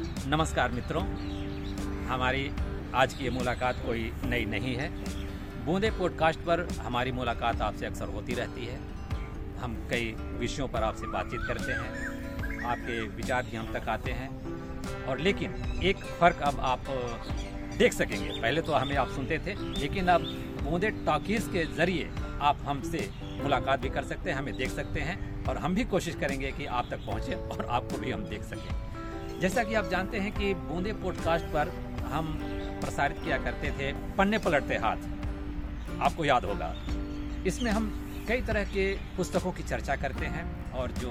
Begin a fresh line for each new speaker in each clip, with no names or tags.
नमस्कार मित्रों। हमारी आज की ये मुलाकात कोई नई नहीं है। बूंदे पॉडकास्ट पर हमारी मुलाकात आपसे अक्सर होती रहती है। हम कई विषयों पर आपसे बातचीत करते हैं। आपके विचार भी हम तक आते हैं। और लेकिन एक फ़र्क अब आप देख सकेंगे। पहले तो हमें आप सुनते थे, लेकिन अब बूंदे टॉकीज़ के ज़रिए आप हमसे मुलाकात भी कर सकते हैं, हमें देख सकते हैं। और हम भी कोशिश करेंगे कि आप तक पहुँचे और आपको भी हम देख सकें। जैसा कि आप जानते हैं कि बूंदे पॉडकास्ट पर हम प्रसारित किया करते थे, पन्ने पलटते हाथ। आपको याद होगा, इसमें हम कई तरह के पुस्तकों की चर्चा करते हैं और जो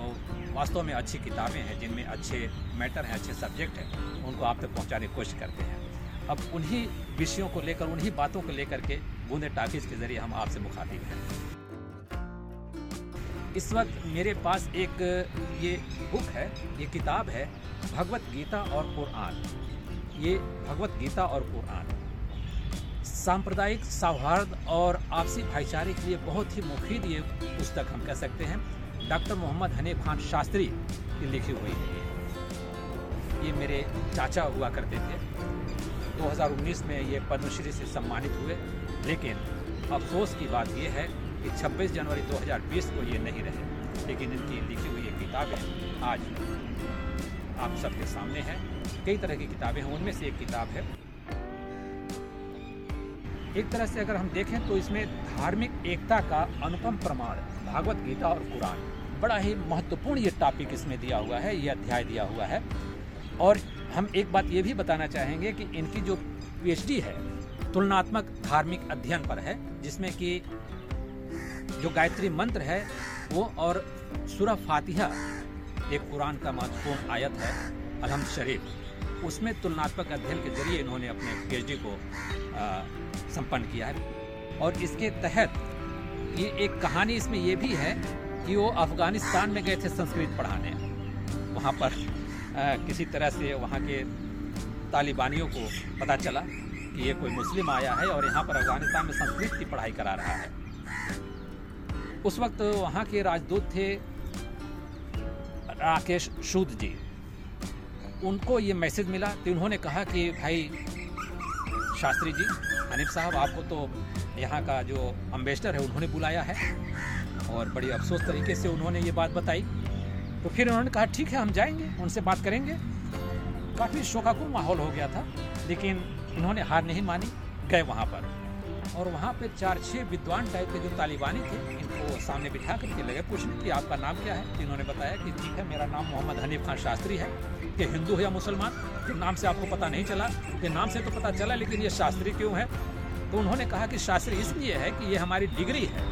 वास्तव में अच्छी किताबें हैं, जिनमें अच्छे मैटर हैं, अच्छे सब्जेक्ट हैं, उनको आप तक पहुँचाने की कोशिश करते हैं। अब उन्हीं विषयों को लेकर, उन्हीं बातों को लेकर के बूंदे टाकिस के ज़रिए हम आपसे मुखातिब हैं। इस वक्त मेरे पास एक, ये बुक है, ये किताब है, भगवत गीता और कुरान। ये भगवत गीता और कुरान। सांप्रदायिक, सौहार्द और आपसी भाईचारे के लिए बहुत ही मुफीद ये पुस्तक हम कह सकते हैं। डॉक्टर मोहम्मद हनीफ खान शास्त्री की लिखी हुई है ये। मेरे चाचा हुआ करते थे। 2019 में ये पद्मश्री से सम्मानित हुए। लेकिन अफसोस की बात यह है कि 26 जनवरी 2020 को ये नहीं रहे, लेकिन इनकी लिखी हुई ये किताबें आज आप सबके सामने हैं। कई तरह की किताबें हैं, उनमें से एक किताब है। एक तरह से अगर हम देखें तो इसमें धार्मिक एकता का अनुपम प्रमाण, भागवत गीता और कुरान, बड़ा ही महत्वपूर्ण ये टॉपिक इसमें दिया हुआ है, ये अध्याय दिया हुआ है। और हम एक बात ये भी बताना चाहेंगे कि इनकी जो पीएचडी है, तुलनात्मक धार्मिक अध्ययन पर है, जिसमें कि जो गायत्री मंत्र है वो और सुरा फातिहा एक कुरान का महत्वपूर्ण आयत है अलहम शरीफ उसमें तुलनात्मक अध्ययन के ज़रिए इन्होंने अपने पीएचडी को संपन्न किया है। और इसके तहत ये एक कहानी इसमें ये भी है कि वो अफ़गानिस्तान में गए थे संस्कृत पढ़ाने। वहाँ पर आ, किसी तरह से वहाँ के तालिबानियों को पता चला कि ये कोई मुस्लिम आया है और यहाँ पर अफ़गानिस्तान में संस्कृत की पढ़ाई करा रहा है। उस वक्त वहाँ के राजदूत थे राकेश सूद जी। उनको ये मैसेज मिला तो उन्होंने कहा कि, भाई, शास्त्री जी, हनीफ साहब, आपको तो यहाँ का जो अम्बेसडर है, उन्होंने बुलाया है और बड़ी अफसोस तरीके से उन्होंने ये बात बताई। तो फिर उन्होंने कहा, ठीक है, हम जाएँगे, उनसे बात करेंगे। काफ़ी शोकाकुल माहौल हो गया था, लेकिन इन्होंने हार नहीं मानी, गए वहाँ पर। और वहाँ पे चार छः विद्वान टाइप के जो तालिबानी थे, इनको सामने बिठा करके लगे, पूछने कि आपका नाम क्या है? तो इन्होंने बताया कि ठीक है, मेरा नाम मोहम्मद हनीफ खान शास्त्री है। कि हिंदू है या मुसलमान? कि नाम से आपको पता नहीं चला। कि नाम से तो पता चला, लेकिन ये शास्त्री क्यों है? तो उन्होंने कहा कि शास्त्री इसलिए है कि ये हमारी डिग्री है,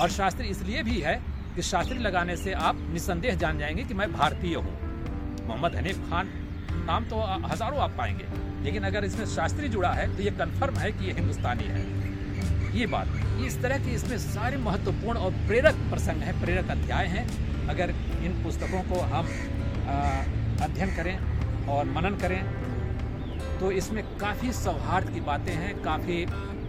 और शास्त्री इसलिए भी है कि शास्त्री लगाने से आप निसंदेह जान जाएँगे कि मैं भारतीय हूँ। मोहम्मद हनीफ खान नाम तो हज़ारों आप पाएँगे। लेकिन अगर इसमें शास्त्री जुड़ा है तो ये कन्फर्म है कि ये हिंदुस्तानी है। ये बात। इस तरह के इसमें सारे महत्वपूर्ण और प्रेरक प्रसंग हैं, प्रेरक अध्याय हैं। अगर इन पुस्तकों को हम अध्ययन करें और मनन करें तो इसमें काफ़ी सौहार्द की बातें हैं, काफ़ी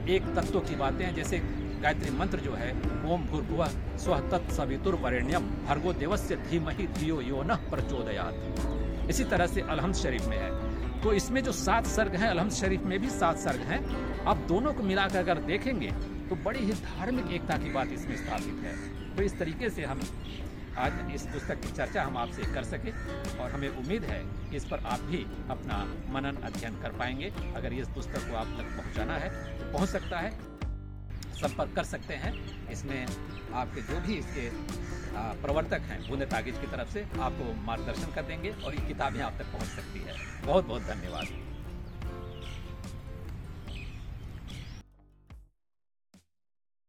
एक तत्व की बातें हैं। जैसे गायत्री मंत्र जो है, ओम भूर्भुव स्व तत्सवितुर वरेण्यम भर्गो देवस्य धीमहि धियो यो न प्रचोदयात। इसी तरह से अलहमद शरीफ में है। तो इसमें जो सात सर्ग हैं, अलहमद शरीफ में भी सात सर्ग हैं। आप दोनों को मिलाकर अगर देखेंगे तो बड़ी ही धार्मिक एकता की बात इसमें स्थापित है। तो इस तरीके से हम आज इस पुस्तक की चर्चा हम आपसे कर सके और हमें उम्मीद है कि इस पर आप भी अपना मनन अध्ययन कर पाएँगे। अगर इस पुस्तक को आप तक पहुंचाना है तो पहुँच सकता है। संपर्क कर सकते हैं। इसमें आपके जो भी इसके प्रवर्तक हैं, बूंदे तागिज की तरफ़ से आपको मार्गदर्शन कर देंगे और ये किताबें आप तक पहुँच सकती है। बहुत बहुत धन्यवाद।